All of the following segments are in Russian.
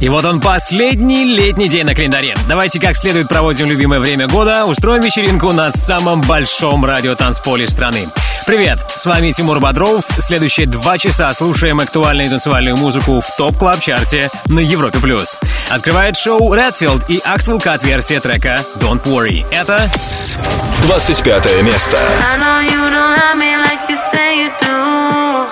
И вот он последний летний день на календаре. Давайте как следует проводим любимое время года, устроим вечеринку на самом большом радиотанцполе страны. Привет, с вами Тимур Бодров. Следующие два часа слушаем актуальную танцевальную музыку в топ клаб чарте на Европе+. плюс. Открывает шоу Redfield и Axwell Cut версия трека Don't Worry. Это 25 место. I know you don't love me like you say you do.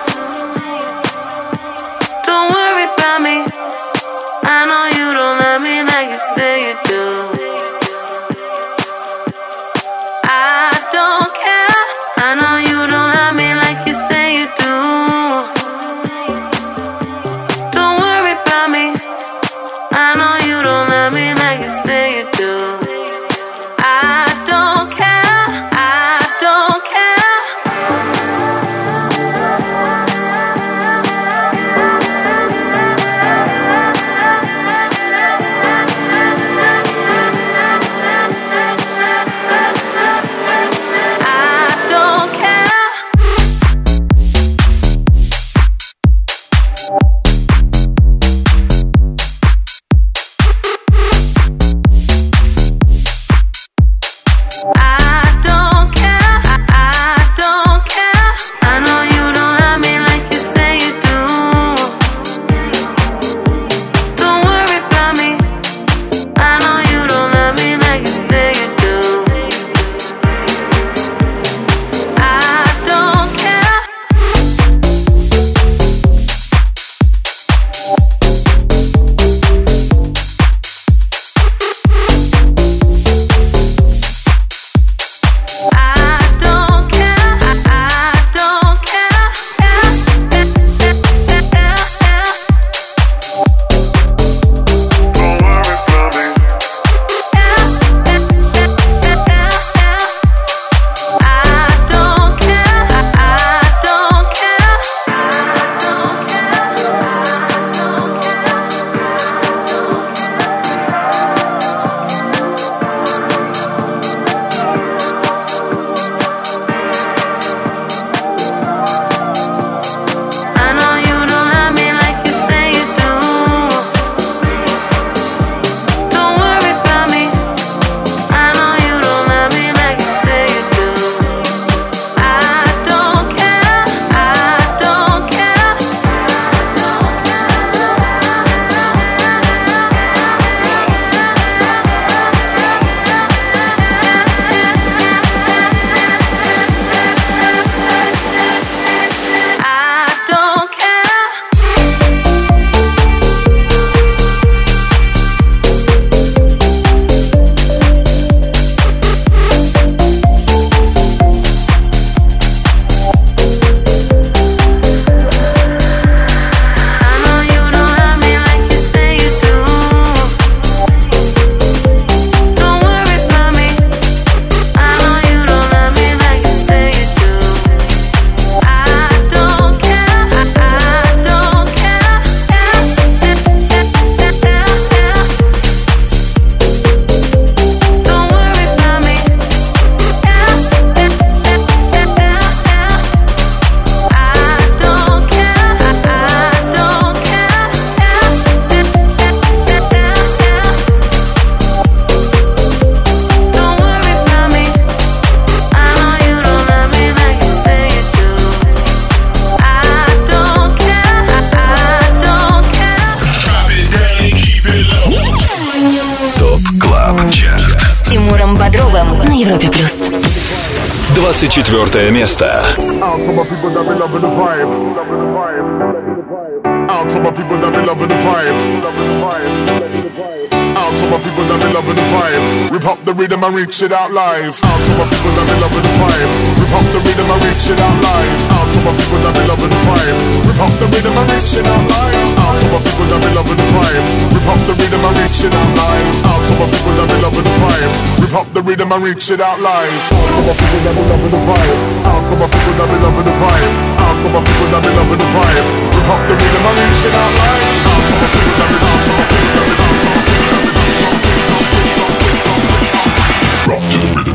Reach it out live. Out to my people be loving the vibe. Rip up the rhythm and reach it out live. Out to my people be loving the vibe. Rip up the rhythm and reach it out live. Out to my people be loving the vibe. Rip up the rhythm and reach it out live. Out to my people be loving the vibe. Rip up the rhythm and reach it out live. Out to my people be loving the vibe. Out to my people be loving the vibe. Out to my people the vibe. Rip up the rhythm and reach it out live. Out to my people that be out to my people that out to my people that be out to my Rock to the rhythm.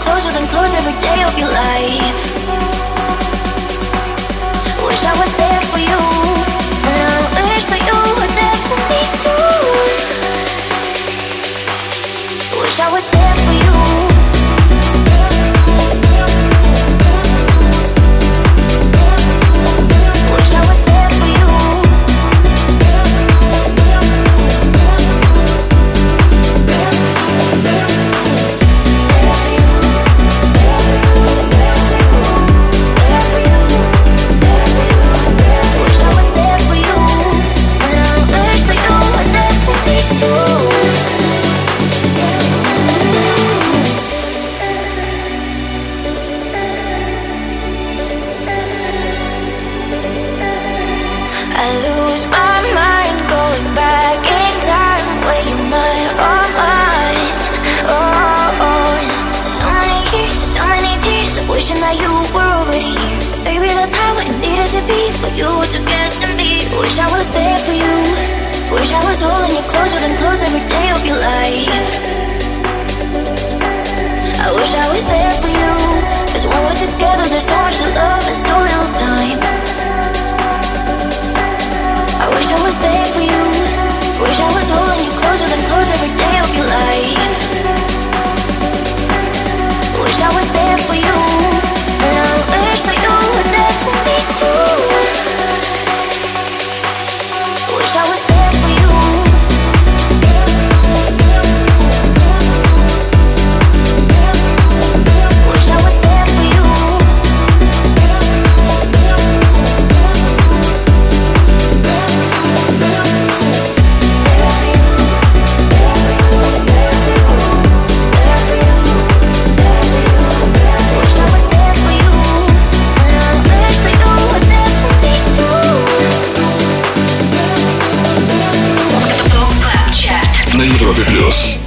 Closer than close every day of your life.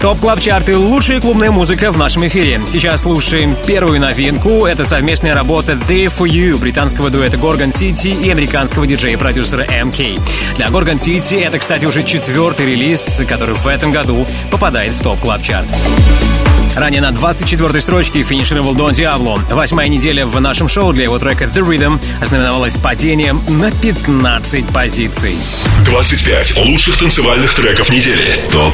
Топ Клаб Чарты – лучшая клубная музыка в нашем эфире. Сейчас слушаем первую новинку. Это совместная работа There For You британского дуэта Gorgon City и американского диджея-продюсера MK. Для Gorgon City это, кстати, уже четвертый релиз, который в этом году попадает в Top Club Chart. Ранее на 24-й строчке финишировал Don Diablo. Восьмая неделя в нашем шоу для его трека The Rhythm ознаменовалась падением на 15 позиций. 25 лучших танцевальных треков недели. Top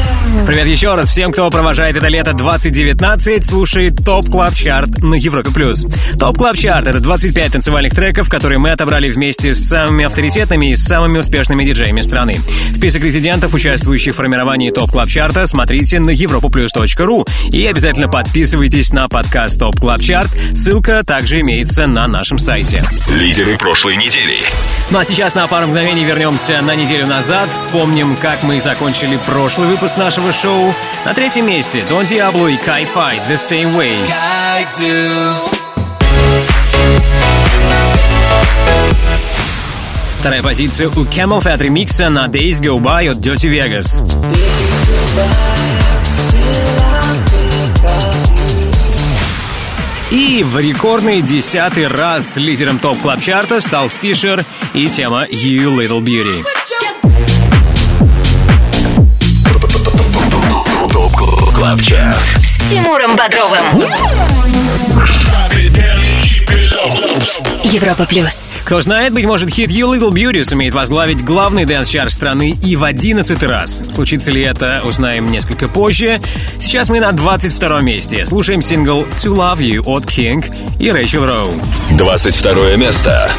Привет еще раз всем, кто провожает это лето 2019, слушает Top Club Chart на Европе+. плюс. ТОП Клаб Чарт — это 25 танцевальных треков, которые мы отобрали вместе с самыми авторитетными и самыми успешными диджеями страны. Список резидентов, участвующих в формировании Top Club Chart а, смотрите на europaplus.ru и обязательно подписывайтесь на подкаст Top Club Chart. Ссылка также имеется на нашем сайте. Лидеры прошлой недели. Ну а сейчас на пару мгновений вернемся на неделю назад. Вспомним, как мы закончили прошлый выпуск нашего шоу. На третьем месте Don Diablo и KiFi The Same Way. Вторая позиция у Camel Fat ремикса на Days Go By от Dirty Vegas. И в рекордный десятый раз лидером топ клаб чарта стал Фишер и тема You Little Beauty. ТОП КЛАБ ЧАРТ. С Тимуром Бодровым. Европа плюс. Кто знает, быть может, хит You Little Beauty сумеет возглавить главный dance -чарт страны и в одиннадцатый раз. Случится ли это, узнаем несколько позже. Сейчас мы на 22 месте. Слушаем сингл To Love You от KiNK и Rachel Row. 22 место.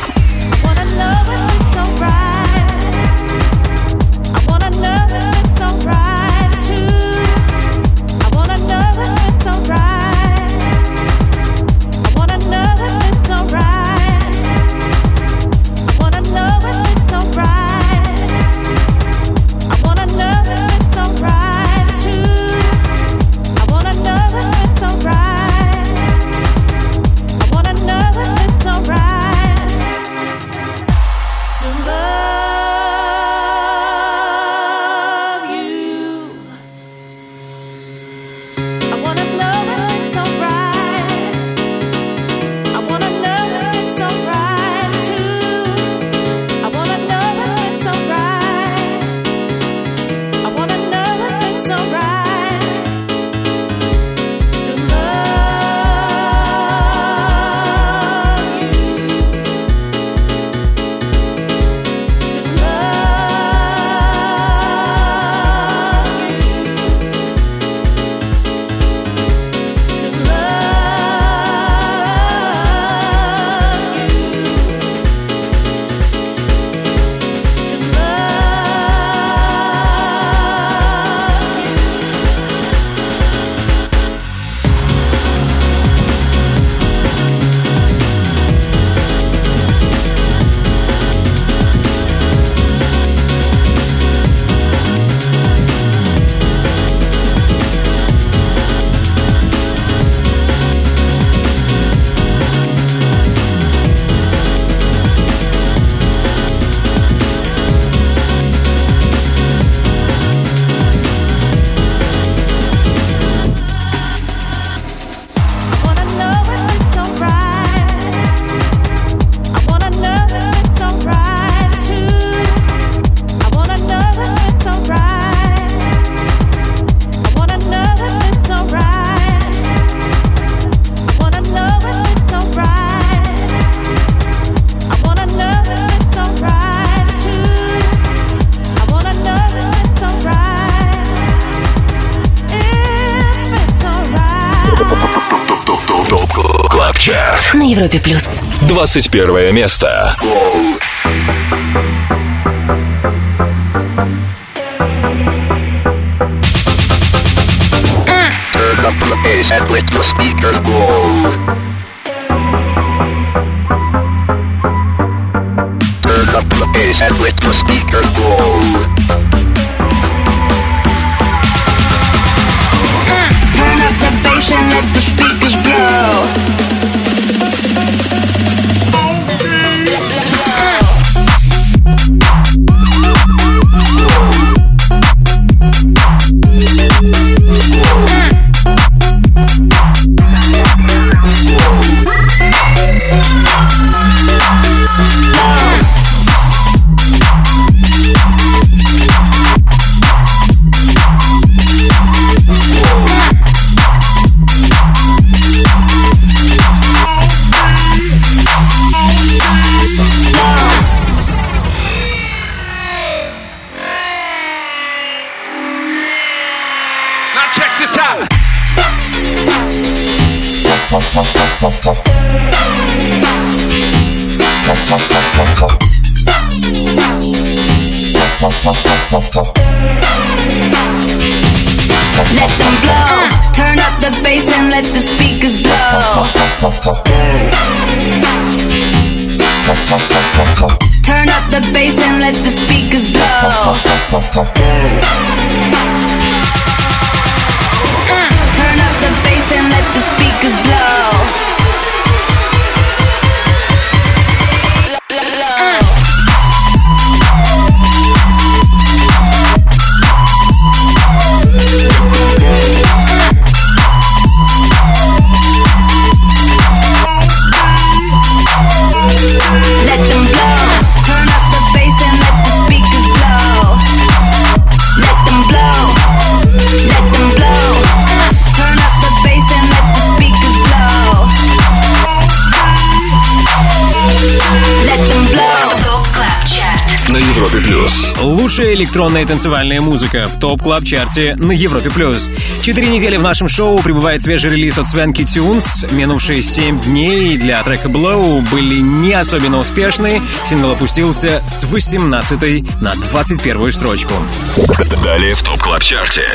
Европе плюс. 21 место. Turn up the bass and let the speakers электронная танцевальная музыка в Top Club Chart е на Европе+. плюс. Четыре недели в нашем шоу прибывает свежий релиз от Swanky Tunes. Минувшие семь дней для трека Blow были не особенно успешны. Сингл опустился с 18 на 21 строчку. Далее в Top Club Chart е.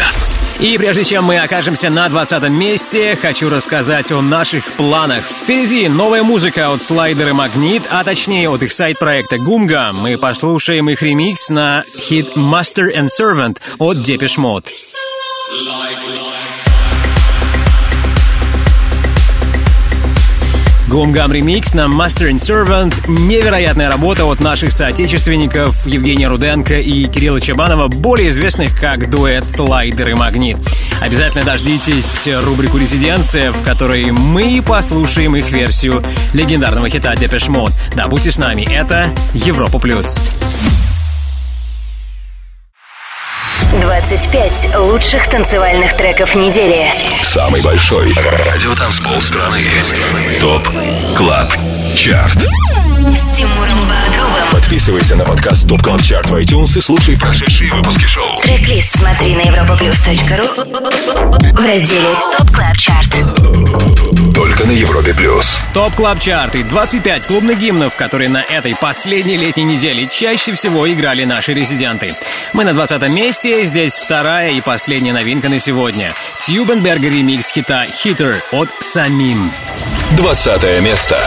И прежде чем мы окажемся на 20 месте, хочу рассказать о наших планах. Впереди новая музыка от Слайдер и Магнит, а точнее от их side -проекта Гумга. Мы послушаем их ремикс на хит Master and Servant от Depeche Mode. Гумгам ремикс на Master and Servant. Невероятная работа от наших соотечественников Евгения Руденко и Кирилла Чабанова, более известных как дуэт «Слайдер и Магнит». Обязательно дождитесь рубрику «Резиденция», в которой мы послушаем их версию легендарного хита Depeche Mode. Да, будьте с нами, это Европа+. плюс. 25 лучших танцевальных треков недели. Самый большой радиотанцпол страны. Top Club Chart. С Тимуром Бодровым. Подписывайся на подкаст Top Club Chart в iTunes и слушай прошедшие выпуски шоу. Трек-лист смотри на europaplus.ru в разделе Top Club Chart. Только на Европе плюс. Top Club Chart и 25 клубных гимнов, которые на этой последней летней неделе чаще всего играли наши резиденты. Мы на 20 месте, здесь вторая и последняя новинка на сегодня. Тьюбенберг ремикс хита «Hitter» от Самим. 20 место.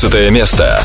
16 место.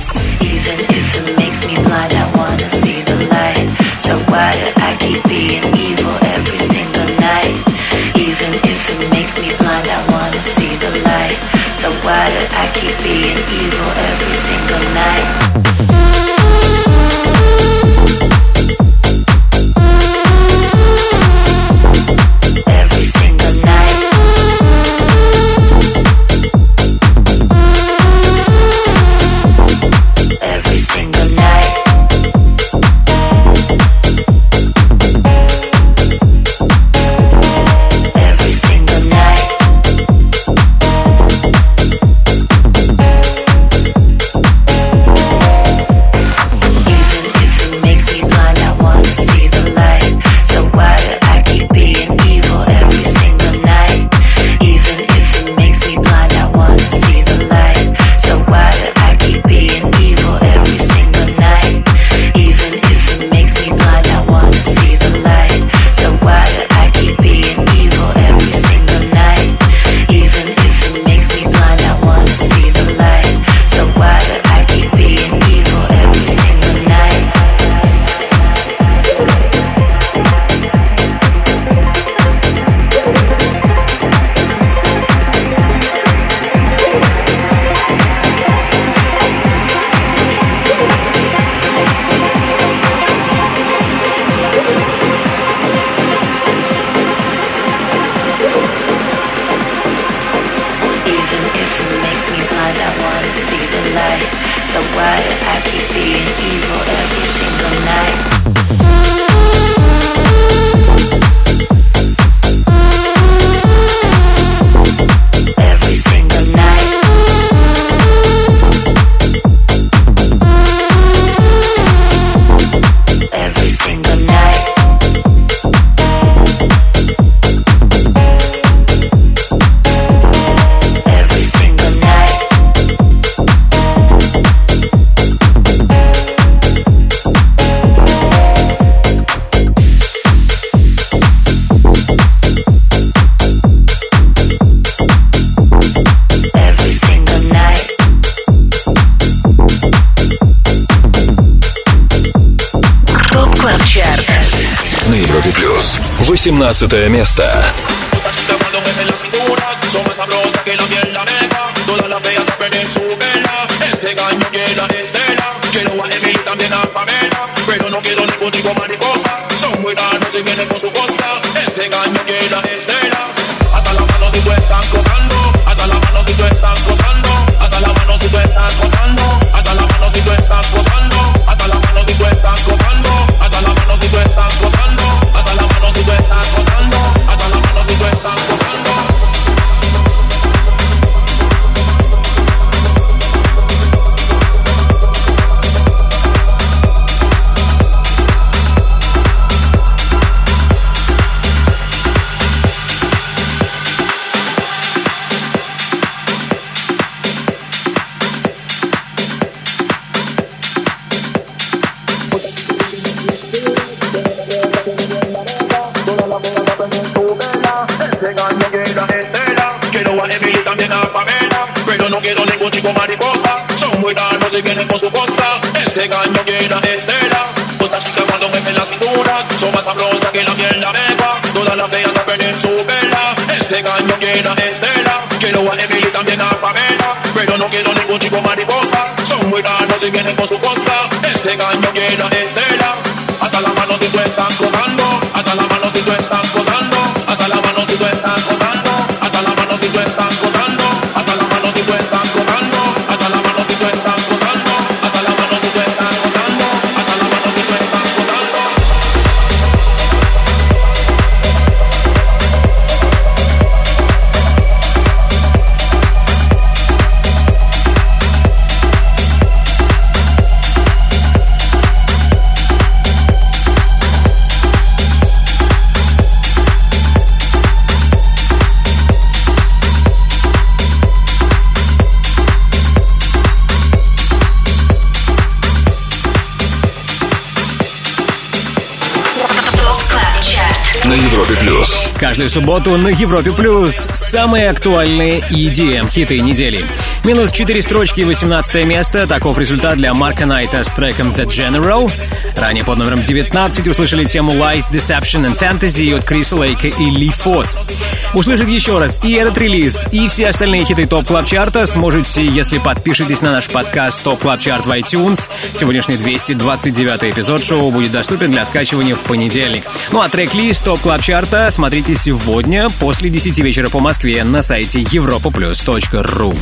15 место. no se vienen con su costa. Este gallo llena de estela. Otra chica cuando me en la cintura. Son más sabrosas que la mierda beba. Todas las feas saben en su vela. Este gallo llena de estela. Quiero a Emily también a Pamela. Pero no quiero ningún chico mariposa. Son muy raros y vienen con su costa. Este gallo llena de estela. каждую субботу на Европе Плюс самые актуальные EDM-хиты недели. Минус 4 строчки, 18 место. Таков результат для Марка Найта с треком The General. Ранее под номером 19 услышали тему Lies, Deception and Fantasy от Криса Лейка и Ли Фос. Услышать еще раз и этот релиз, и все остальные хиты Top Club Chart а сможете, если подпишетесь на наш подкаст Top Club Chart в iTunes, Сегодняшний 229 эпизод шоу будет доступен для скачивания в понедельник. Ну а трек-лист Top Club Chart а смотрите сегодня после 10 вечера по Москве на сайте europaplus.ru.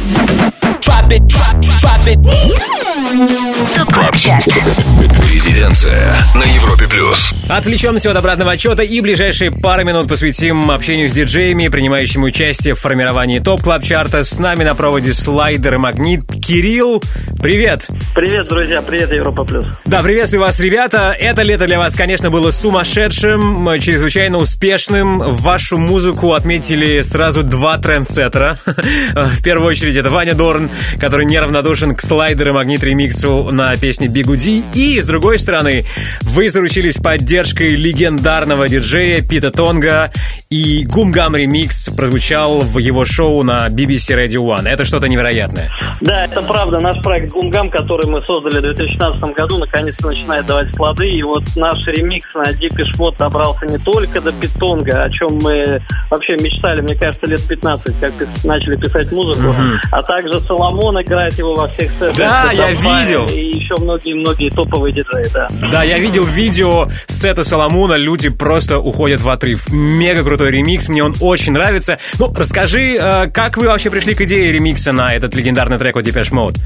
Резиденция на Европе плюс. Отвлечемся от обратного отсчета и ближайшие пару минут посвятим общению с диджеями, принимающими участие в формировании Top Club Chart а С нами на проводе слайдер и Магнит Кирилл. Привет! Привет, друзья, привет, Европа Плюс. Да, приветствую вас, ребята. Это лето для вас, конечно, было сумасшедшим, чрезвычайно успешным. Вашу музыку отметили сразу два трендсеттера. В первую очередь это Ваня Дорн, который неравнодушен к слайдер и магнит ремиксу на песню Бигуди. И, с другой стороны, вы заручились поддержкой легендарного диджея Пита Тонга и Гумгам ремикс прозвучал в его шоу на BBC Radio One. Это что-то невероятное. Да, это правда. Наш проект Гумгам, который мы создали в 2016 году, наконец-то начинает давать плоды. И вот наш ремикс на Deepish Mode добрался не только до Питонга, о чем мы вообще мечтали, мне кажется, лет 15, как начали писать музыку, Мгм. а также Соломон играет его во всех сетах. Да, я видел. И еще многие-многие топовые диджеи, да. Да, я видел видео сета Соломона, люди просто уходят в отрыв. Мега крутой ремикс, мне он очень нравится. Ну, расскажи, э, как вы вообще пришли к идее ремикса на этот легендарный трек от Depeche Mode?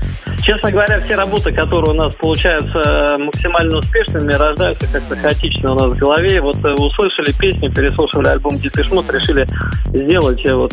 Честно говоря, все работы, которые у нас получаются э, максимально успешными, рождаются как-то хаотично у нас в голове. Вот э, услышали песню, переслушивали альбом Depeche Mode, решили сделать э, вот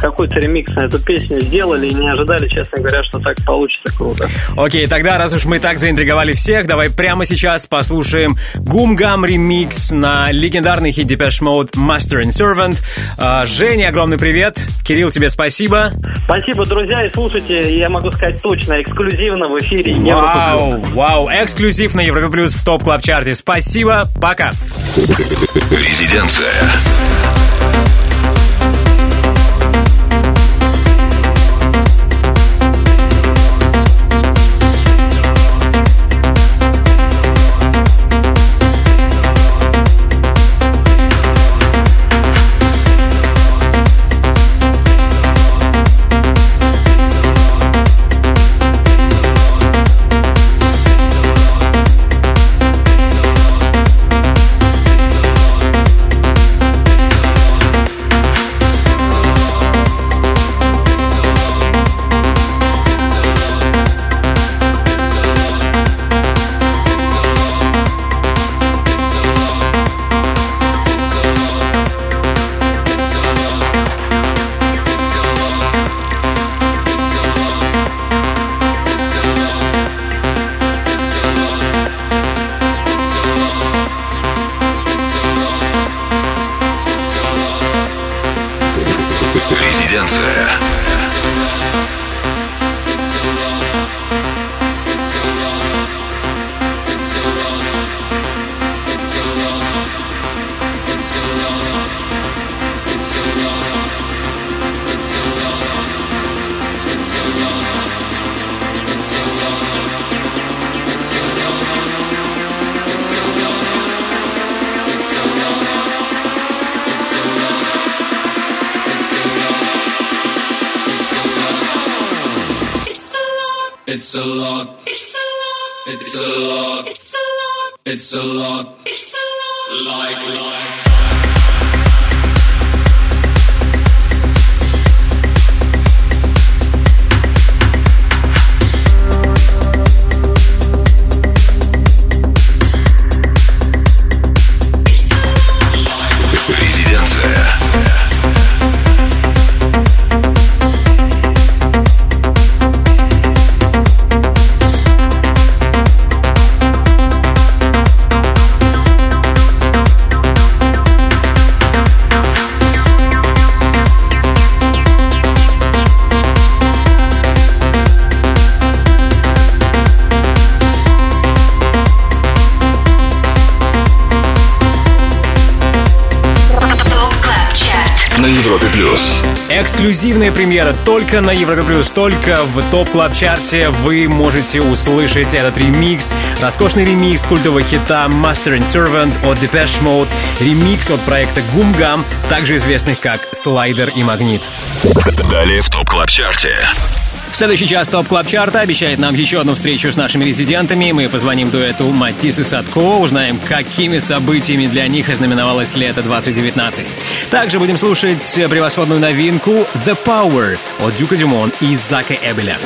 какой-то ремикс на эту песню, сделали и не ожидали, честно говоря, что так получится круто. Окей, тогда, раз уж мы так заинтриговали всех, давай прямо сейчас послушаем Гумгам ремикс на легендарный хит Depeche Mode Master and Servant. А, Женя, огромный привет. Кирилл, тебе спасибо. Спасибо, друзья, и слушайте, я могу сказать точно, эксклюзивно в эфире Вау, вау, эксклюзив на Европе Плюс в топ клаб чарте Спасибо, пока. Резиденция. takes a lot. Эксклюзивная премьера только на Европе Плюс, только в Top Club Chart е вы можете услышать этот ремикс. Роскошный ремикс культового хита Master and Servant от Depeche Mode, ремикс от проекта Gum, также известных как Слайдер и Магнит. Далее в Top Club Chart е. Следующий час Top Club Chart а обещает нам еще одну встречу с нашими резидентами. Мы позвоним дуэту Матис и Садко, узнаем, какими событиями для них ознаменовалось лето 2019. Также будем слушать превосходную новинку The Power от Дюка Дюмон и Зака Эбеля.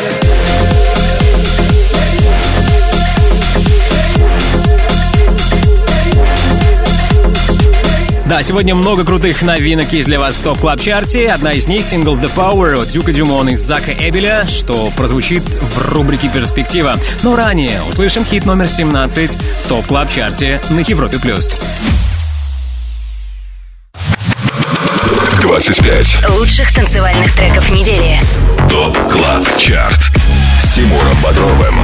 Да, сегодня много крутых новинок есть для вас в Top Club Chart е. Одна из них — сингл The Power от Дюка Дюмон и Зака Эбеля, что прозвучит в рубрике «Перспектива». Но ранее услышим хит номер 17 в Top Club Chart е на Европе+. плюс. 25. Лучших танцевальных треков недели. Top Club Chart. Тимуром Бодровым.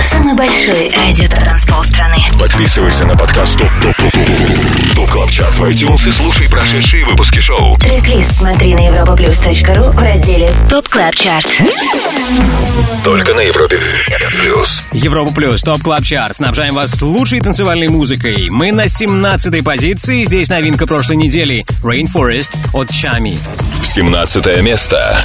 Самый большой радиотанцпол страны. Подписывайся на подкаст Top Top Top Top Top Club Chart в iTunes и слушай прошедшие выпуски шоу. Трек-лист смотри на europaplus.ru в разделе Top Club Chart. Только на Европе Плюс. Европа Плюс, Top Club Chart. Снабжаем вас лучшей танцевальной музыкой. Мы на 17 позиции. Здесь новинка прошлой недели. Rainforest от Чами. 17 место.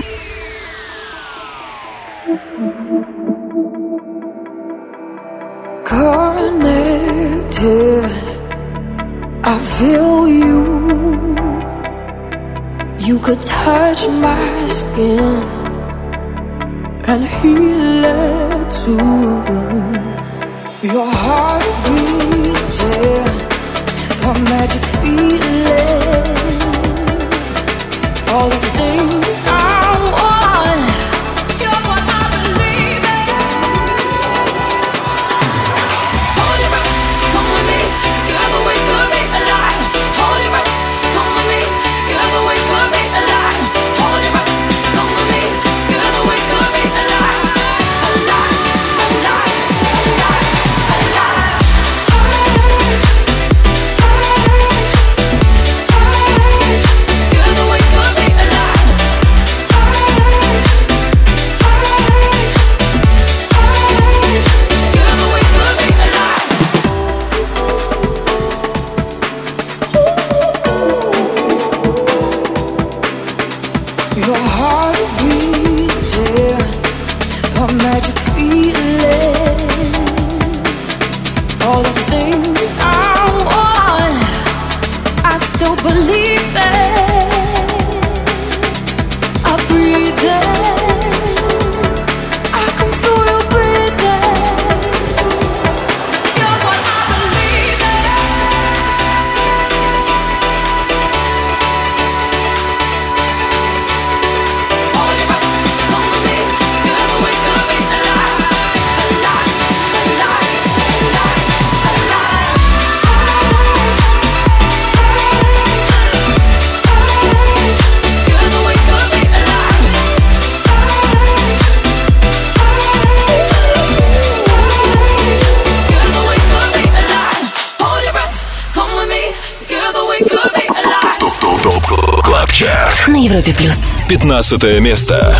16 место.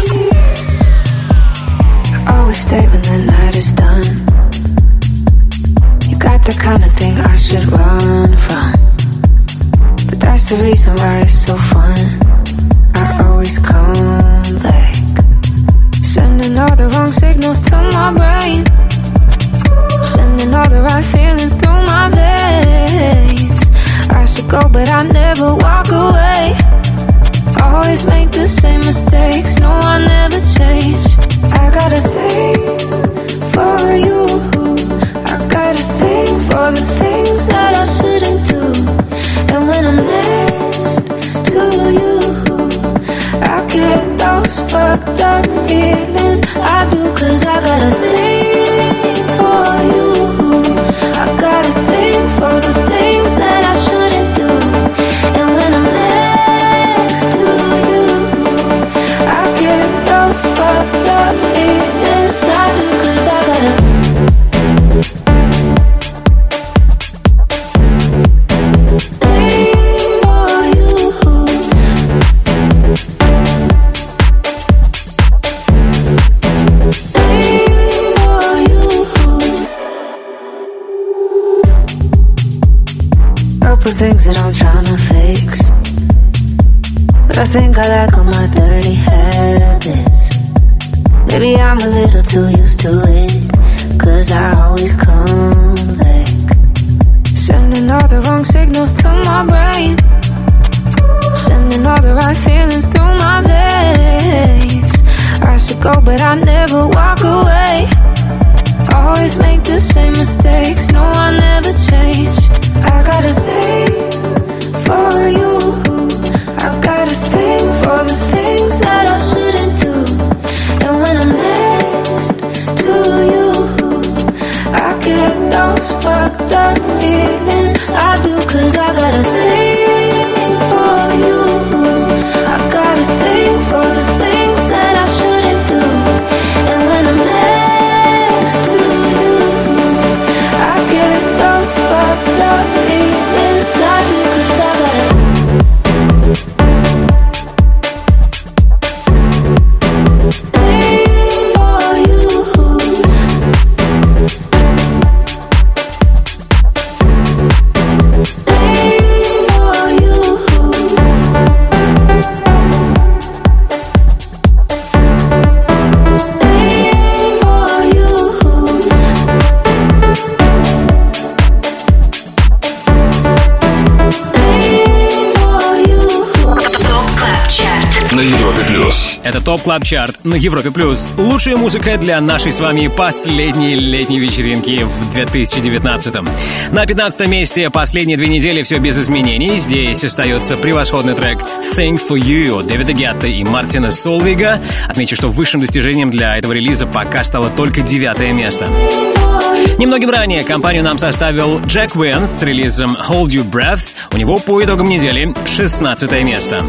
never walk away. Always make the same mistakes. No, I never change. I got a thing for you. I got a thing for the things that I shouldn't do. And when I'm next to you, I get those fucked up feelings. I do, cause I got a thing. Это Top Club Chart на Европе+. плюс. Лучшая музыка для нашей с вами последней летней вечеринки в 2019 -м. На 15 месте последние две недели все без изменений. Здесь остается превосходный трек «Thing for You» от Дэвида Гетта и Мартина Солвига. Отмечу, что высшим достижением для этого релиза пока стало только девятое место. Немногим ранее компанию нам составил Джек Уинс с релизом Hold Your Breath. У него по итогам недели 16 место.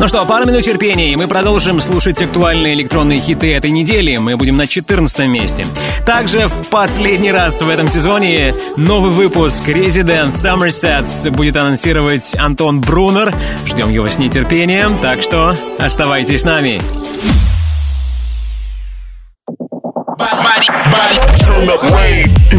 Ну что, пару минут терпения, и мы продолжим слушать актуальные электронные хиты этой недели. Мы будем на 14 месте. Также в последний раз в этом сезоне новый выпуск Resident Sets будет анонсировать Антон Брунер. Ждем его с нетерпением, так что оставайтесь с нами.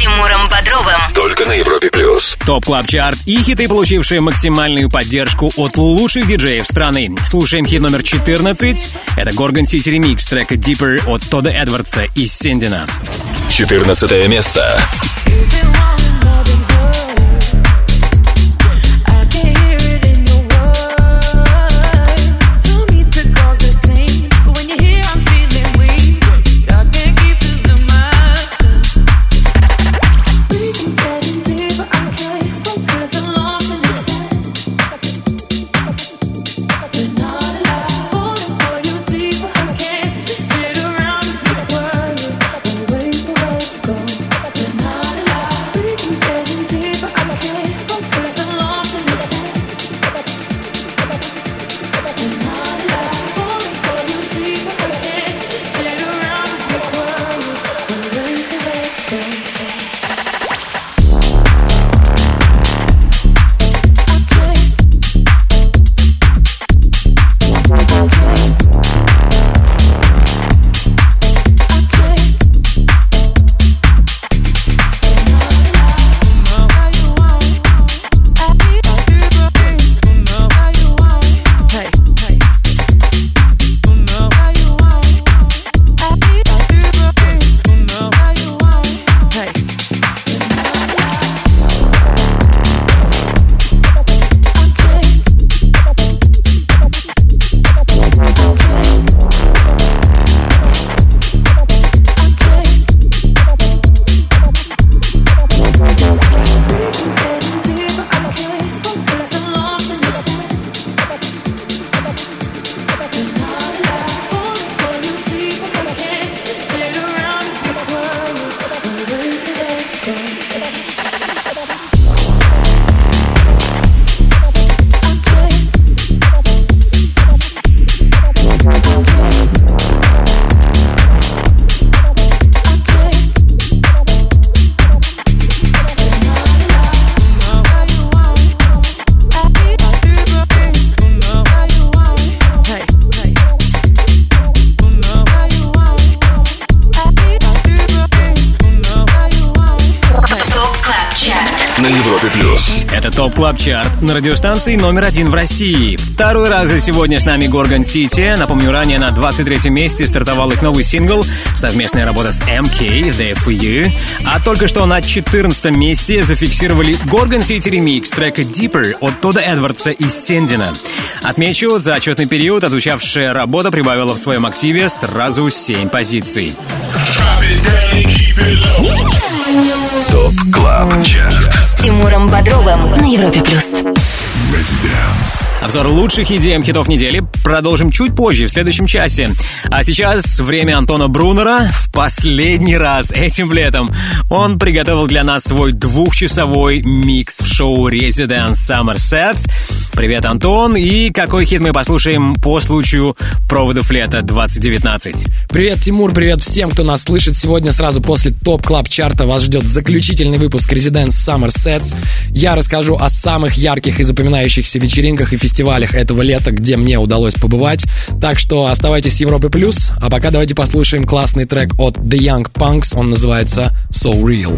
Тимуром Бодровым. Только на Европе Плюс. Top Club Chart и хиты, получившие максимальную поддержку от лучших диджеев страны. Слушаем хит номер 14. Это Gorgon City Remix трека Deeper от Тода Эдвардса и Синдена. 14 место. На радиостанции номер один в России. Второй раз за сегодня с нами Горгон Сити. Напомню, ранее на 23 месте стартовал их новый сингл, совместная работа с MK, There For You. А только что на 14 месте зафиксировали Горгон Сити ремикс трека Deeper от Тода Эдвардса и Сендина. Отмечу, за отчетный период отзвучавшая работа прибавила в своем активе сразу 7 позиций. Top Club Chart. Тимуром Бодровым на Европе плюс. Обзор лучших EDM хитов недели продолжим чуть позже, в следующем часе. А сейчас время Антона Брунера в последний раз этим летом. Он приготовил для нас свой двухчасовой микс в шоу Resident Summer Sets. Привет, Антон, и какой хит мы послушаем по случаю проводов лета 2019? Привет, Тимур, привет всем, кто нас слышит. Сегодня сразу после Top Club Chart а вас ждет заключительный выпуск Residence Summer Sets. Я расскажу о самых ярких и запоминающихся вечеринках и фестивалях этого лета, где мне удалось побывать. Так что оставайтесь с Европой Плюс, а пока давайте послушаем классный трек от The Young Punks, он называется So Real.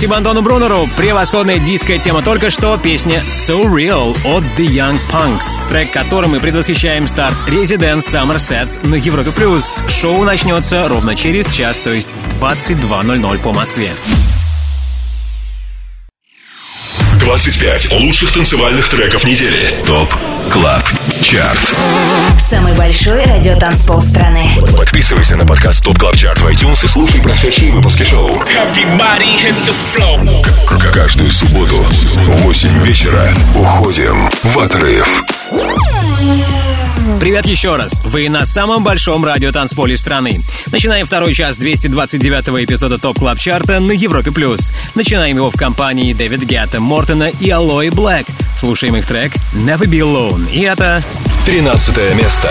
Спасибо Антону Брунеру. Превосходная диско тема только что. Песня So Real от The Young Punks. Трек, которым мы предвосхищаем старт Residence Summer Sets на Европе+. плюс. Шоу начнется ровно через час, то есть в 22.00 по Москве. 25 лучших танцевальных треков недели. ТОП КЛАБ ЧАРТ. Самый большой радиотанцпол страны. Подписывайся на подкаст ТОП КЛАБ ЧАРТ в iTunes и слушай прошедшие выпуски шоу. Каждую субботу в 8 вечера уходим в отрыв. Привет еще раз. Вы на самом большом радио танцполе страны. Начинаем второй час 229-го эпизода Top Club Chart а на Европе+. плюс. Начинаем его в компании Дэвид Гетта, Мортена и Алои Блэк. Слушаем их трек «Never Be Alone». И это... 13 место.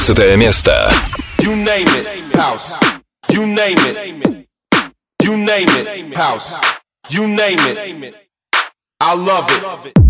12 место. You name it, house. You name it. You name it, house. You name it. I love it.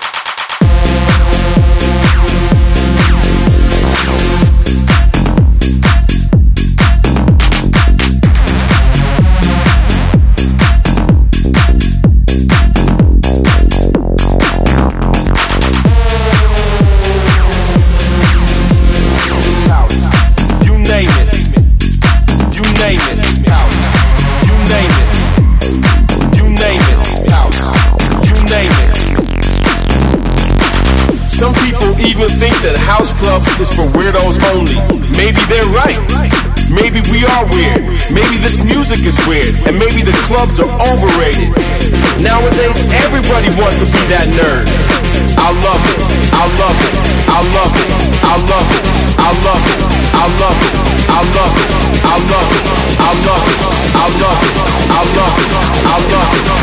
House clubs is for weirdos only. Maybe they're right. Maybe we are weird. Maybe this music is weird. And maybe the clubs are overrated. Nowadays, everybody wants to be that nerd. I love it. I love it. I love it. I love it. I love it. I love it. I love it. I love it. I love it. I love it. I love it. I love it. I love it.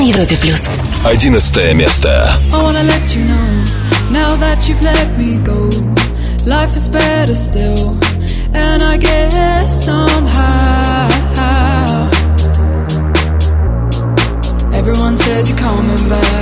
На Европе плюс. Одиннадцатое место. I wanna let you know now that you've let me go. Life is better still, and I guess somehow everyone says you're coming back.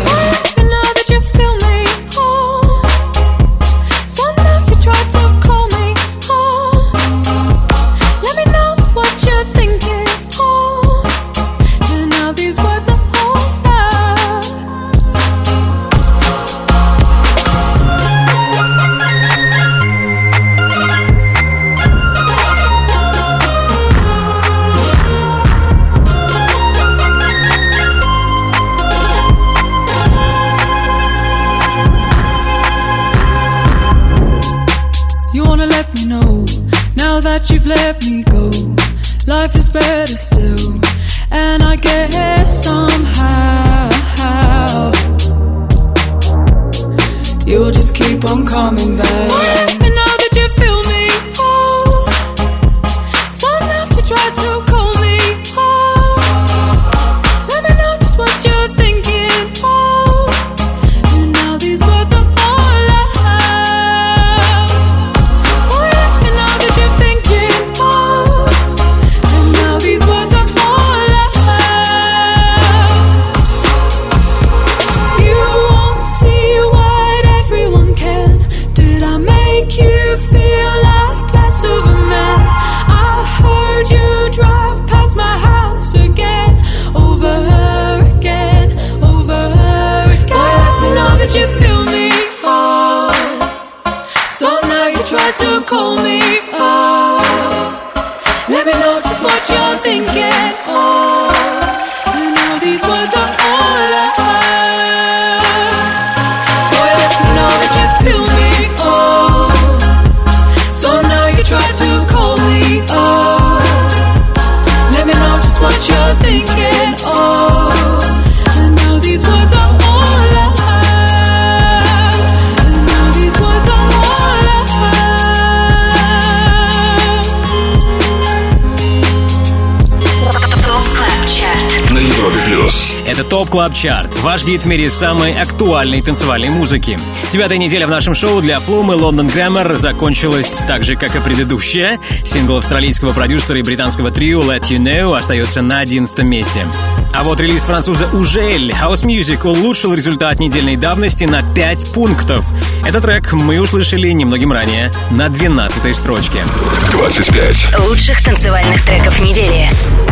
Чарт, ваш гид в мире самой актуальной танцевальной музыки. Девятая неделя в нашем шоу для Флумы Лондон Грэммер закончилась так же, как и предыдущая. Сингл австралийского продюсера и британского трио Let You Know остается на одиннадцатом месте. А вот релиз француза Ужель House Music улучшил результат недельной давности на 5 пунктов. Этот трек мы услышали немногим ранее на 12 строчке. 25. Лучших танцевальных треков недели.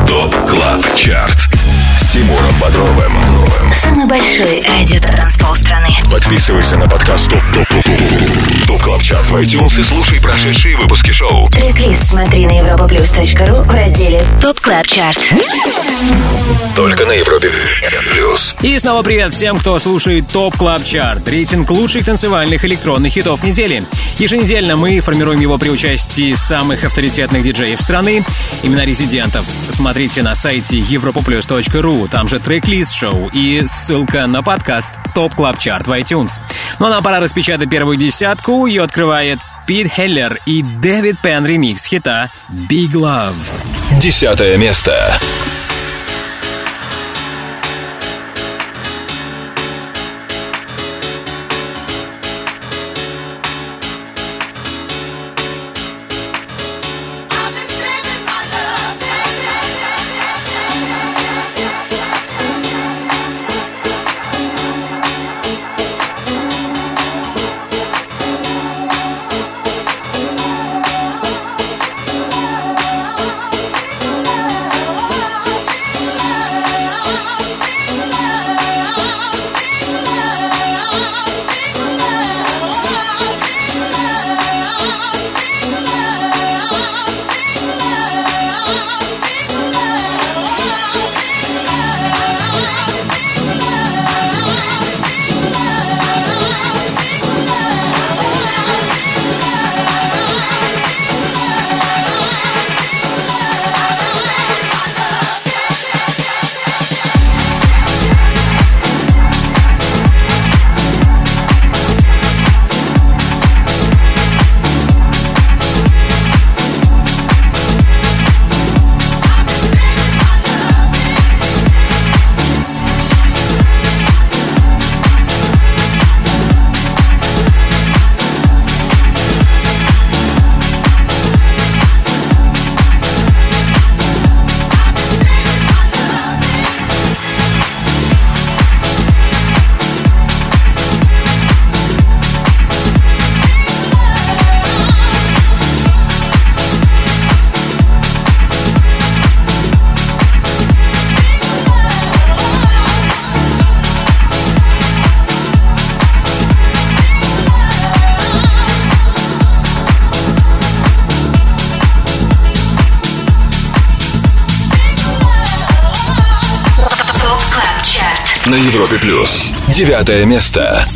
Top Club Chart. Тимуром Бодровым. Самый большой радиотанцпол страны. Подписывайся на подкаст Top Top Top Top Top Club Chart в iTunes и слушай прошедшие выпуски шоу. Трек-лист смотри на europaplus.ru в разделе Top Club Chart. Только на Европе Плюс. И снова привет всем, кто слушает Top Club Chart, рейтинг лучших танцевальных электронных хитов недели. Еженедельно мы формируем его при участии самых авторитетных диджеев страны, имена резидентов. Смотрите на сайте europaplus.ru, там же трек-лист шоу и ссылка на подкаст Top Club Chart в iTunes. Ну а нам пора распечатать первую десятку, ее открывает Пит Хеллер и Дэвид Пен ремикс хита «Big Love». Десятое место. Девятое место.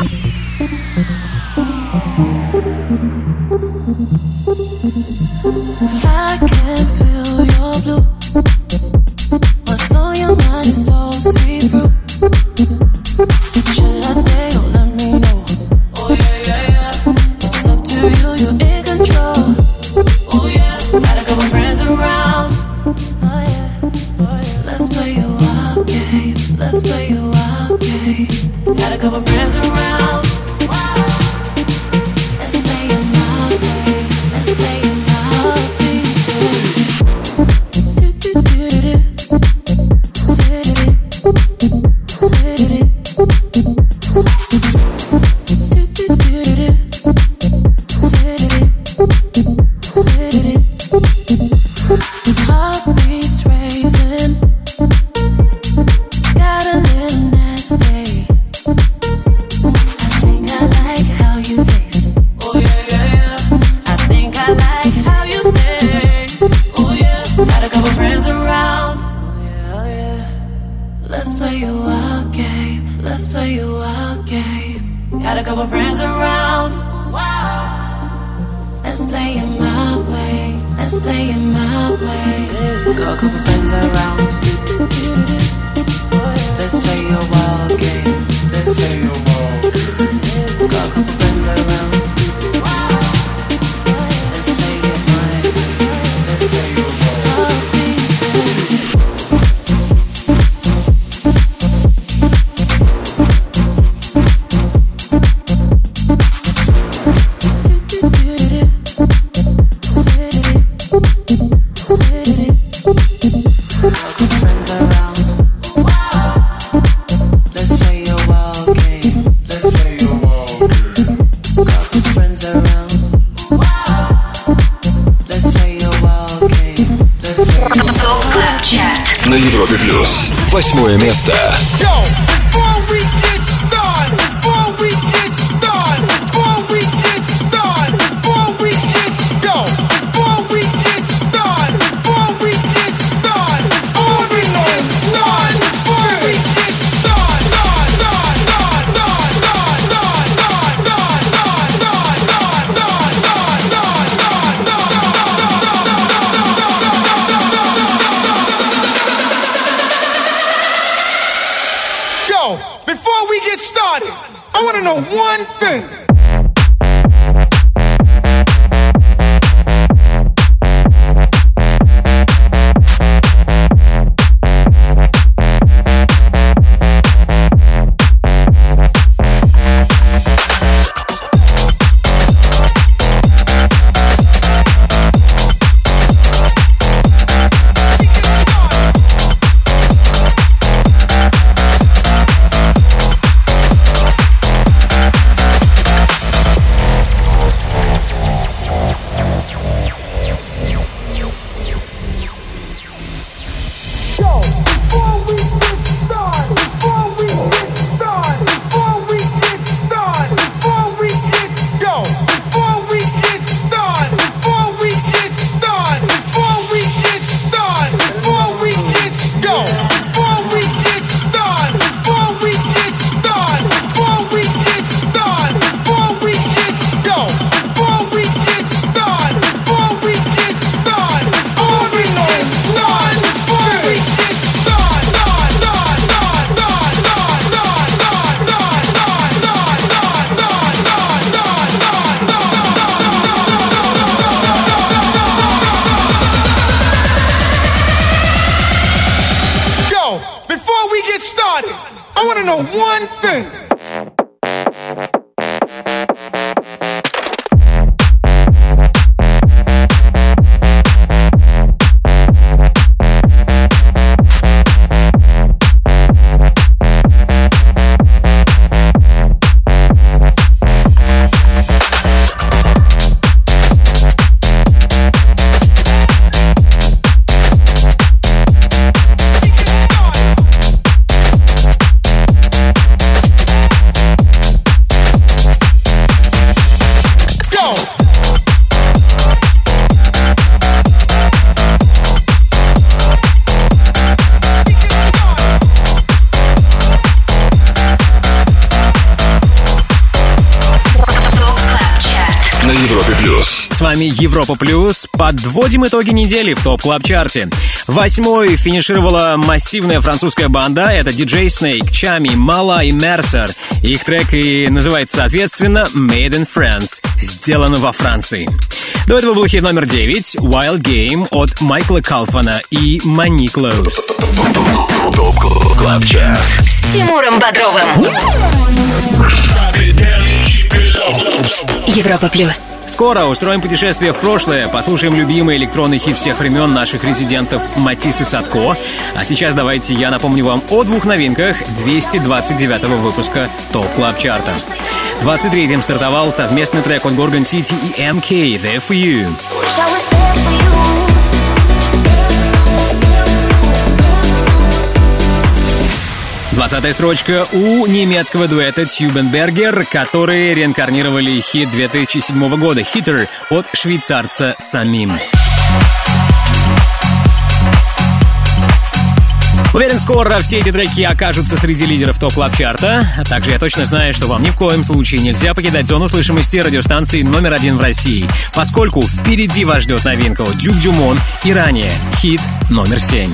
Европа Плюс. Подводим итоги недели в Top Club Chart е. Восьмой финишировала массивная французская банда. Это DJ Snake, Tchami, Malaa и Mercer. Их трек и называется соответственно Made in France. Сделано во Франции. До этого был хит номер 9 Wild Game от Майкла Калфана и Мани Клоус. Top Club Chart. С Тимуром Бодровым. Европа плюс. Скоро устроим путешествие в прошлое, послушаем любимый электронный хит всех времен наших резидентов Матисс и Садко. А сейчас давайте я напомню вам о двух новинках 229 выпуска Top Club Chart а. 23-м стартовал совместный трек от Gorgon City и MK «There For You». 20 строчка у немецкого дуэта Tube & Berger, которые реинкарнировали хит 2007 года «Heater» от швейцарца Самим. Уверен, скоро все эти треки окажутся среди лидеров топ клаб чарта А также я точно знаю, что вам ни в коем случае нельзя покидать зону слышимости радиостанции номер один в России, поскольку впереди вас ждет новинка Дюк Дюмон и ранее хит номер семь.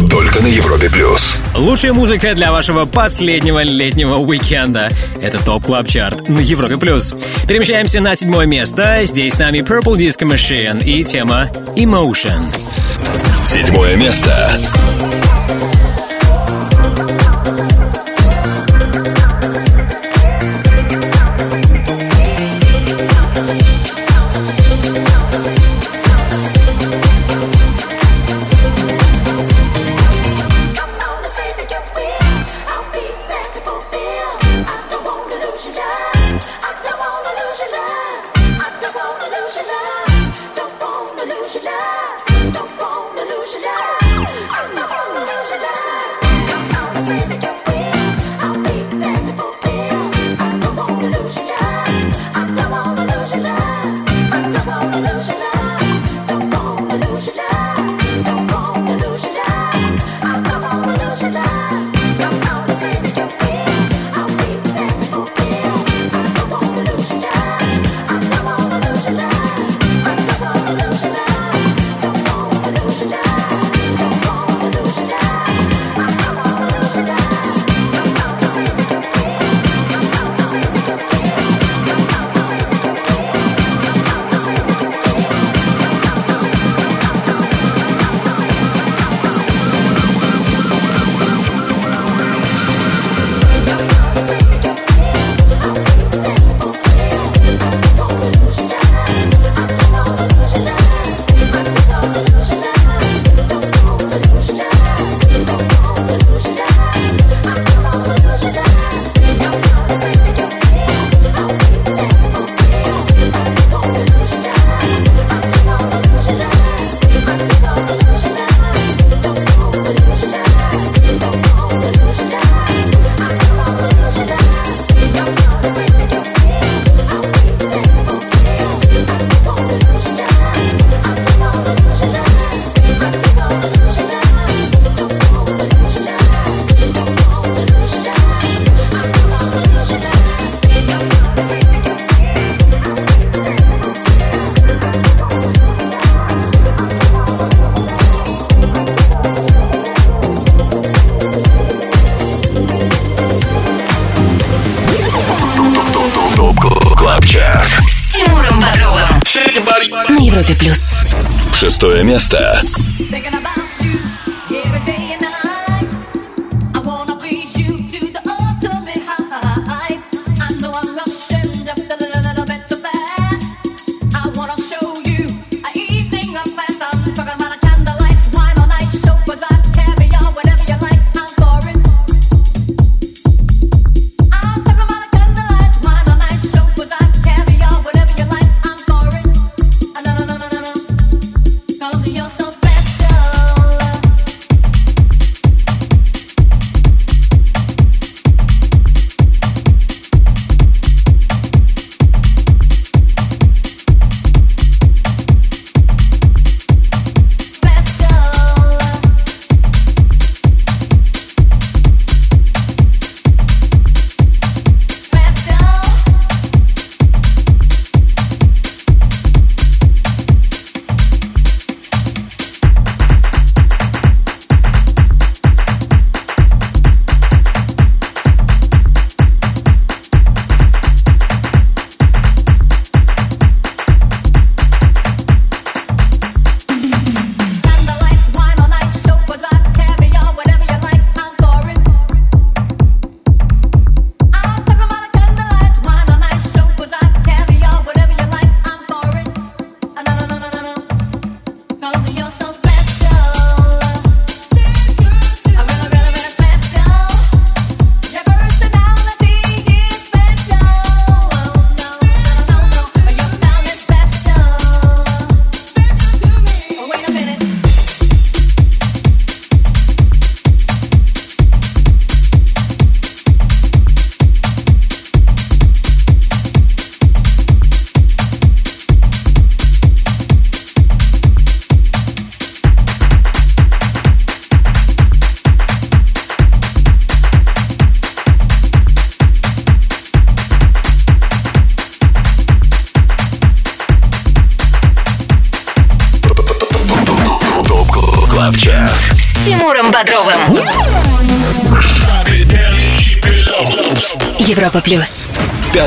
Только на Европе Плюс. Лучшая музыка для вашего последнего летнего уикенда. Это Top Club Chart на Европе+. плюс. Перемещаемся на седьмое место. Здесь с нами Purple Disco Machine и тема Emotion. Седьмое место.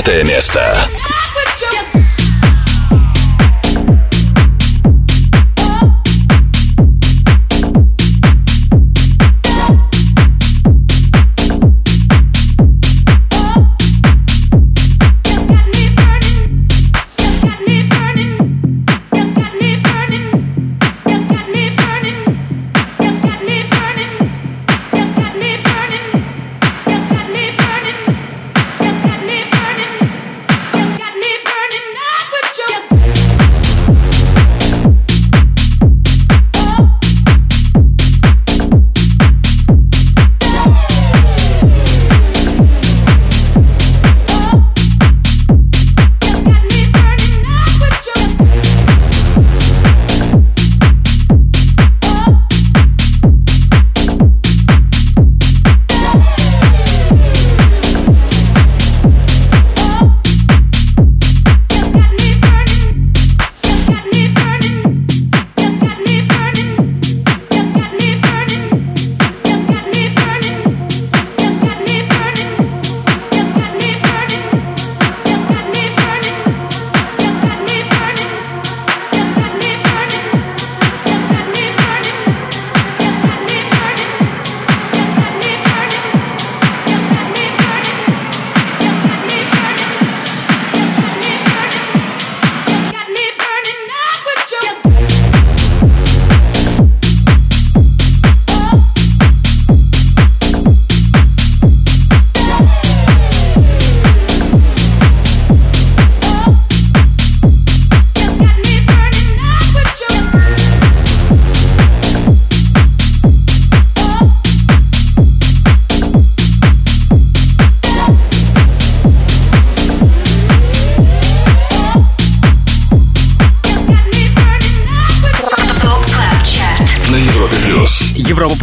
Пятое место.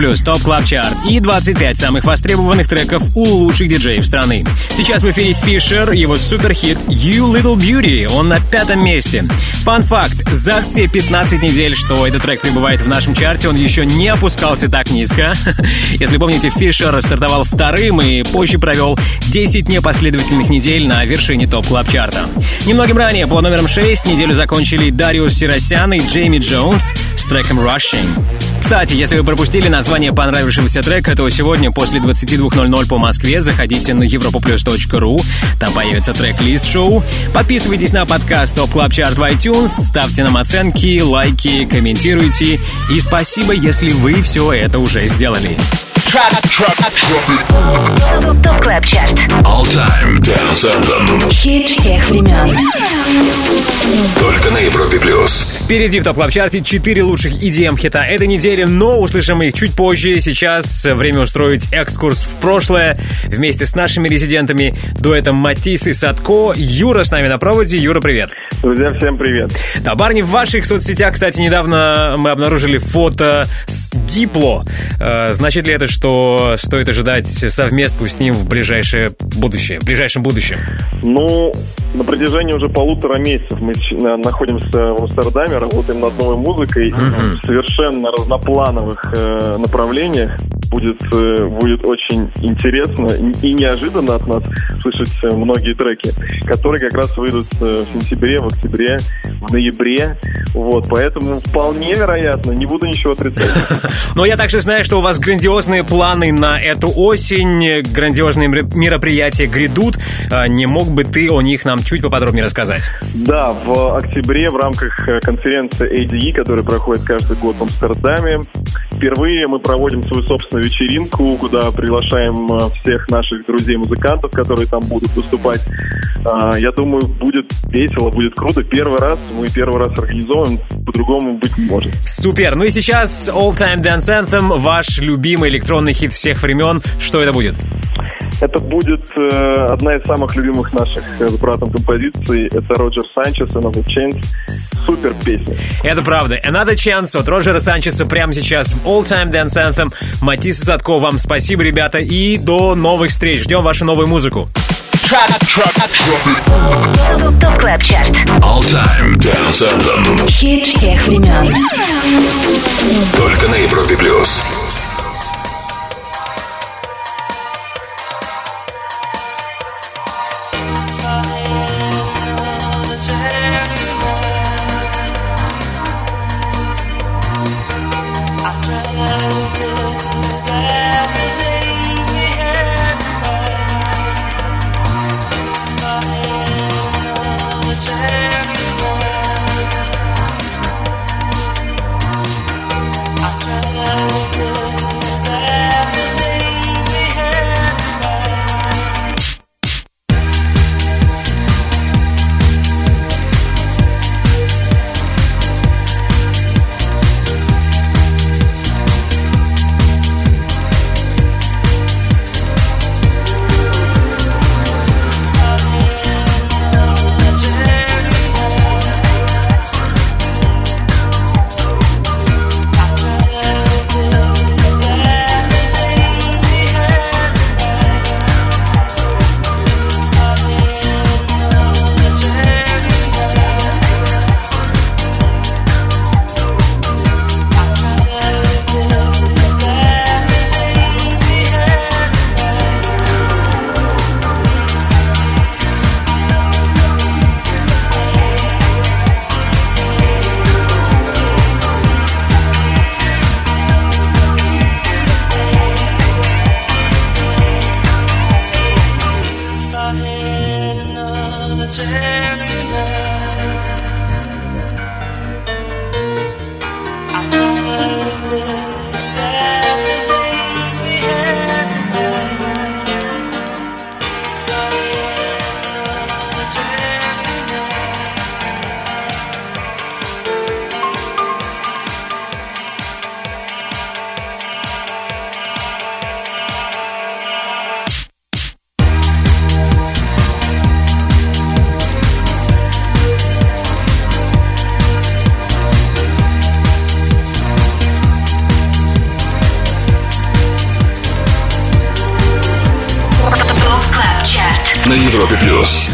Плюс, Top Club Chart и 25 самых востребованных треков у лучших диджеев страны. Сейчас в эфире Фишер, его суперхит You Little Beauty, он на пятом месте. Fun fact, за все 15 недель, что этот трек пребывает в нашем чарте, он еще не опускался так низко. Если помните, Фишер стартовал вторым и позже провел 10 непоследовательных недель на вершине Top Club Chart а. Немногим ранее, по номерам 6, неделю закончили Дариус Сиросян и Джейми Джонс с треком Rushing. Кстати, если вы пропустили название понравившегося трека, то сегодня после 22.00 по Москве заходите на europaplus.ru, там появится трек-лист шоу. Подписывайтесь на подкаст Top Club Chart в iTunes, ставьте нам оценки, лайки, комментируйте. И спасибо, если вы все это уже сделали. Top Club Chart. All Time Dance Anthem. Хит всех времен. Только на Европе плюс. Впереди в топ клаб чарте 4 лучших EDM хита этой недели, но услышим их чуть позже. Сейчас время устроить экскурс в прошлое вместе с нашими резидентами дуэтом Матис и Садко. Юра с нами на проводе. Юра, привет. Друзья, всем привет. Да, парни, в ваших соцсетях, кстати, недавно мы обнаружили фото с Дипло. Э, Значит ли это, что стоит ожидать совместку с ним в ближайшее будущее, в ближайшем будущем? Ну, на протяжении уже полутора месяцев мы находимся в Амстердаме, работаем над новой музыкой в совершенно разноплановых э, направлениях. Будет, э, будет очень интересно и неожиданно от нас слышать э, многие треки, которые как раз выйдут в сентябре, в октябре, в ноябре. Вот, поэтому вполне вероятно, не буду ничего отрицать. Но я также знаю, что у вас грандиозные планы на эту осень, грандиозные мер- мероприятия грядут. А, Не мог бы ты о них нам чуть поподробнее рассказать? Да, в октябре в рамках э, конференции ADE, которая проходит каждый год в Амстердаме, впервые мы проводим свою собственную вечеринку, куда приглашаем э, всех наших друзей-музыкантов, которые там будут выступать. А, Я думаю, будет весело, будет круто. Первый раз, мы первый раз организовываем, по-другому быть не может. Супер. Ну и сейчас All Time Dance Anthem, ваш любимый электронный хит всех времен. Что это будет? Это будет э, одна из самых любимых наших э, с братом композиций. Это Роджер Санчес, Another Chance. Супер песня. Это правда. Another Chance от Роджера Санчеса прямо сейчас в All Time Dance Anthem. Матисс и Садко, вам спасибо, ребята, и до новых встреч. Ждем вашу новую музыку. Top Club Chart. All Time Dance Anthem. Хит всех времен. Только на Европе плюс.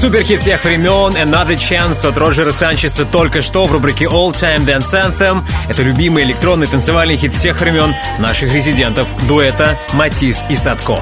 Суперхит всех времен Another Chance от Роджера Санчеса только что в рубрике All Time Dance Anthem. Это любимый электронный танцевальный хит всех времен наших резидентов дуэта Матис и Садко.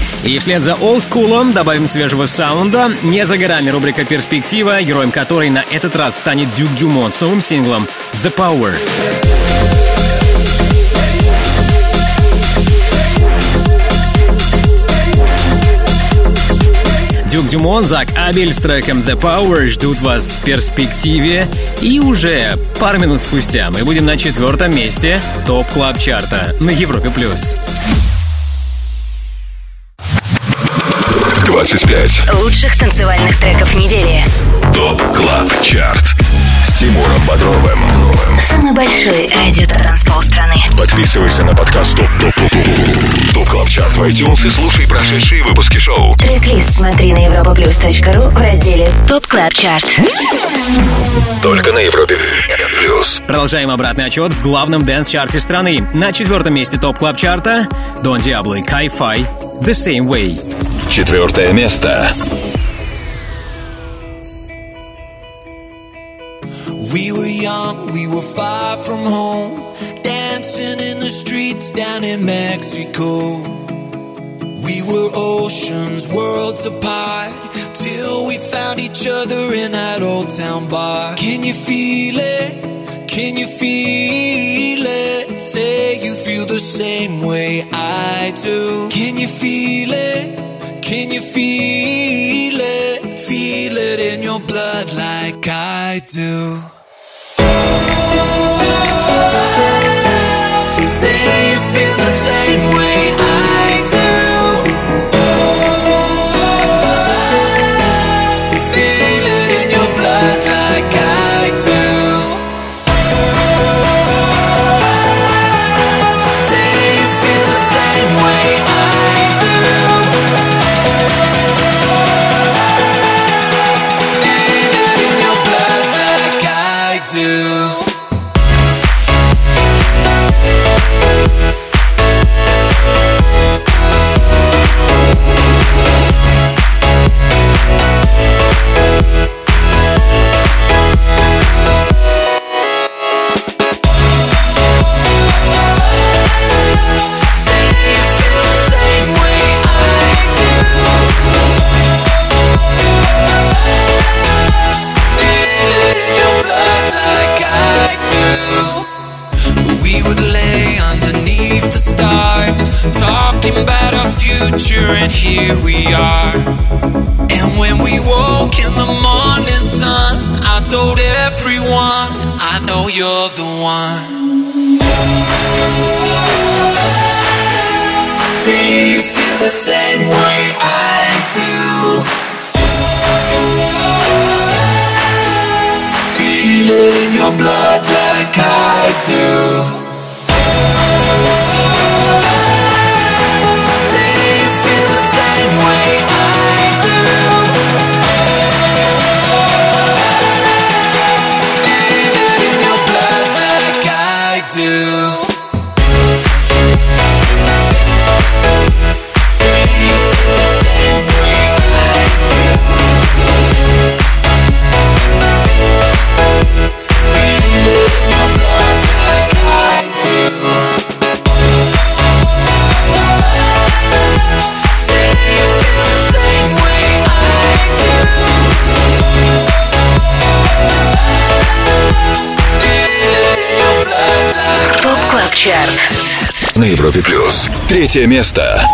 И вслед за олдскулом добавим свежего саунда. Не за горами рубрика «Перспектива», героем которой на этот раз станет Дюк Дюмон с новым синглом «The Power». Дюк Дюмон, Зак Абель с треком The Power ждут вас в перспективе. И уже пару минут спустя мы будем на четвертом месте Top Club Chart а на Европе+. плюс. 25 Лучших танцевальных треков недели. Top Club Chart с Тимуром Бодровым. Самый большой радиотанцпол страны. Подписывайся на подкаст Top Top Top Top Top Club Chart в iTunes и слушай прошедшие выпуски шоу. Трек-лист смотри на europaplus.ru в разделе Top Club Chart. Только на Европе плюс. Продолжаем обратный отсчет в главном dance- чарте страны. На четвертом месте Top Club Chart а Дон Диабло и KiFi The Same Way. Четвертое место. We were young, we were far from home, dancing in the streets down in Mexico. We were oceans, worlds apart, till we found each other in that old town bar. Can you feel it? Can you feel it? Say you feel the same way I do. Can you feel it? Can you feel it? Feel it in your blood like I do. Say made future, and here we are. And when we woke in the morning sun, I told everyone, I know you're the one. See you feel the same way I do. Feel it in your blood like I do. На Европе плюс. Третье место.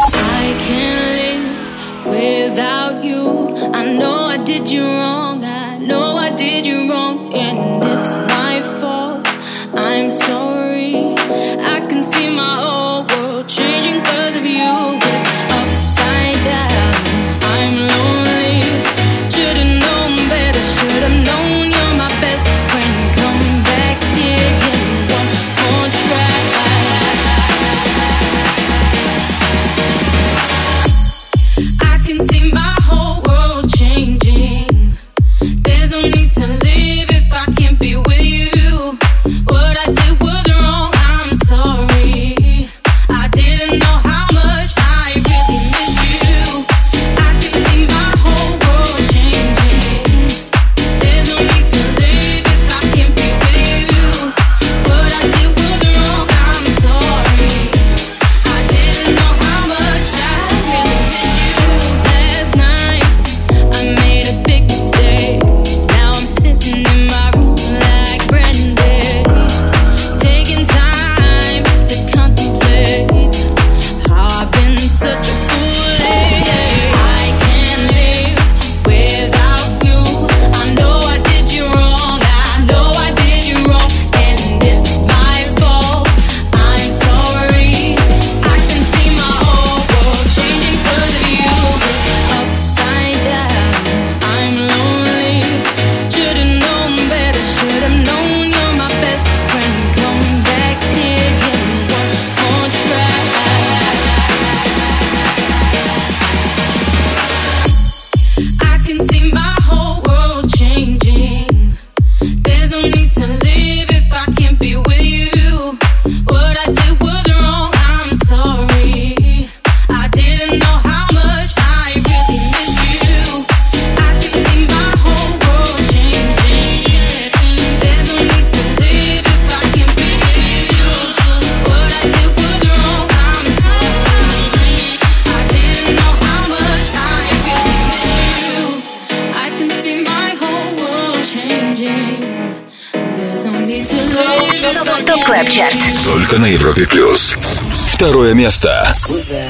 Второе место. Still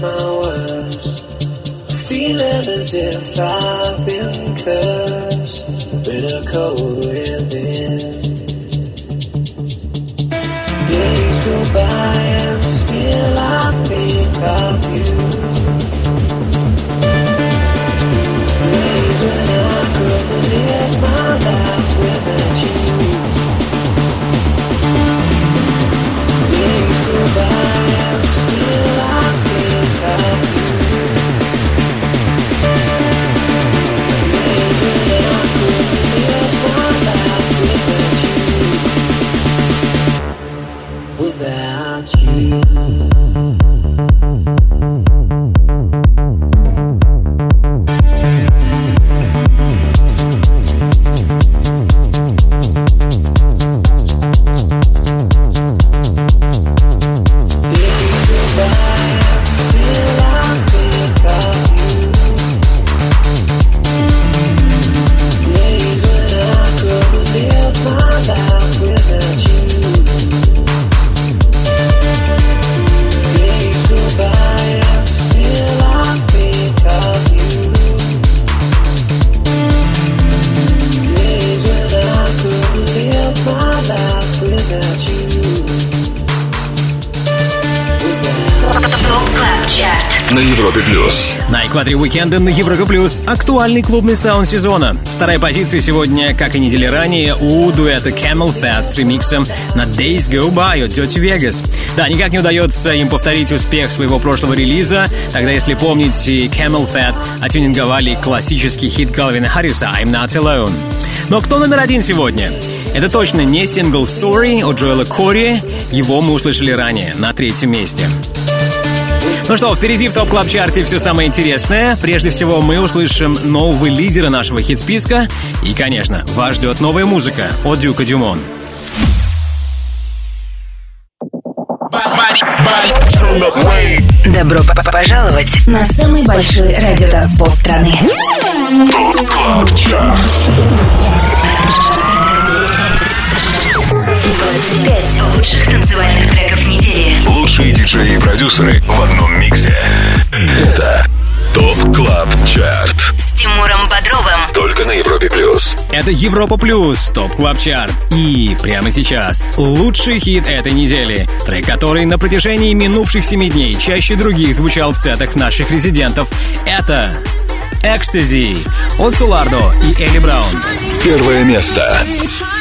my words. Feeling as if I've been cursed with a cold within. Days go by and still I think of you. Days when I could live my life without you. Days go by and love. Экваторе уикенда на Европе Плюс актуальный клубный саунд сезона. Вторая позиция сегодня, как и недели ранее, у дуэта Camel Fat с ремиксом на Days Go By от Dirty Vegas. Да, никак не удается им повторить успех своего прошлого релиза. Тогда, если помните, Camel Fat отюнинговали классический хит Калвина Харриса I'm Not Alone. Но кто номер один сегодня? Это точно не сингл Sorry от Джоэла Кори. Его мы услышали ранее, на третьем месте. Ну что, впереди в топ клаб чарте все самое интересное. Прежде всего, мы услышим нового лидера нашего хит-списка. И, конечно, вас ждет новая музыка от Дюка Дюмон. Добро п- п- пожаловать на самый большой радиотанцпол страны. 25 лучших танцевальных треков недели. Лучшие диджеи и продюсеры в одном миксе. Это Top Club Chart. С Тимуром Бодровым. Только на Европе плюс. Это Европа Плюс, Top Club Chart. И прямо сейчас лучший хит этой недели. Трек, который на протяжении минувших семи дней чаще других звучал в сетах наших резидентов. Это XTC от Solardo и Eli Brown. Первое место. inside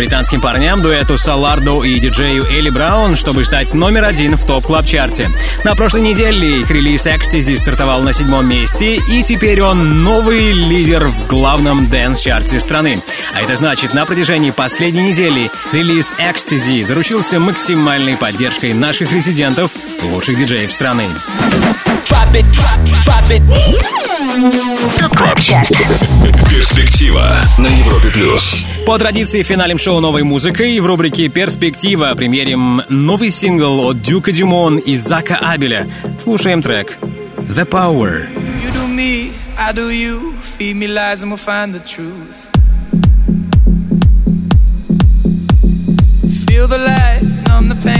британским парням, дуэту Solardo и диджею Eli Brown, чтобы стать номер один в Top Club Chart е На прошлой неделе их релиз Ecstasy стартовал на седьмом месте, и теперь он новый лидер в главном dance- чарте страны. А это значит, на протяжении последней недели релиз Ecstasy заручился максимальной поддержкой наших резидентов, лучших диджеев страны. Drop it, drop, drop it. Top Club Chart. Перспектива на Европе плюс. По традиции финалем шоу новой музыкой в рубрике «Перспектива» примерим новый сингл от Дюка Дюмон и Зака Абеля. Слушаем трек «The Power». The light, numb the pain.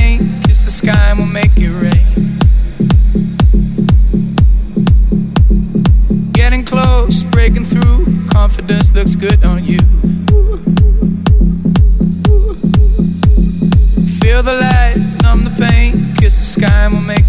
time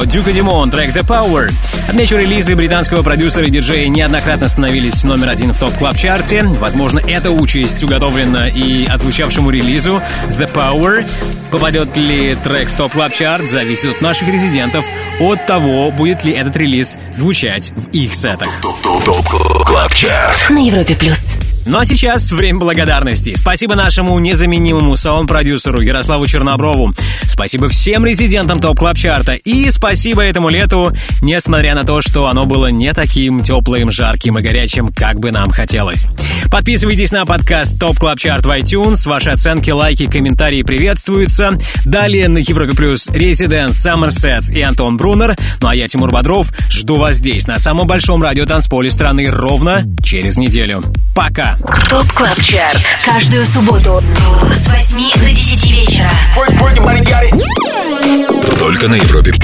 От Дюка Димон, трек The Power. Отмечу, релизы британского продюсера и диджея неоднократно становились номер один в топ клаб чарте Возможно, эта участь уготовлена и отзвучавшему релизу The Power. Попадет ли трек в топ клаб чарт зависит от наших резидентов, от того, будет ли этот релиз звучать в их сетах. На Европе плюс. Ну а сейчас время благодарности. Спасибо нашему незаменимому саунд-продюсеру Ярославу Черноброву. Спасибо всем резидентам Top Club Chart а. И спасибо этому лету, несмотря на то, что оно было не таким теплым, жарким и горячим, как бы нам хотелось. Подписывайтесь на подкаст Top Club Chart в iTunes. Ваши оценки, лайки, комментарии приветствуются. Далее на Европе Плюс Резидент, Саммерсет и Антон Брунер. Ну а я, Тимур Бодров, жду вас здесь, на самом большом радиотанцполе страны, ровно через неделю. Пока! Top Club Chart. Каждую субботу с 8 до 10 вечера. Только на Европе.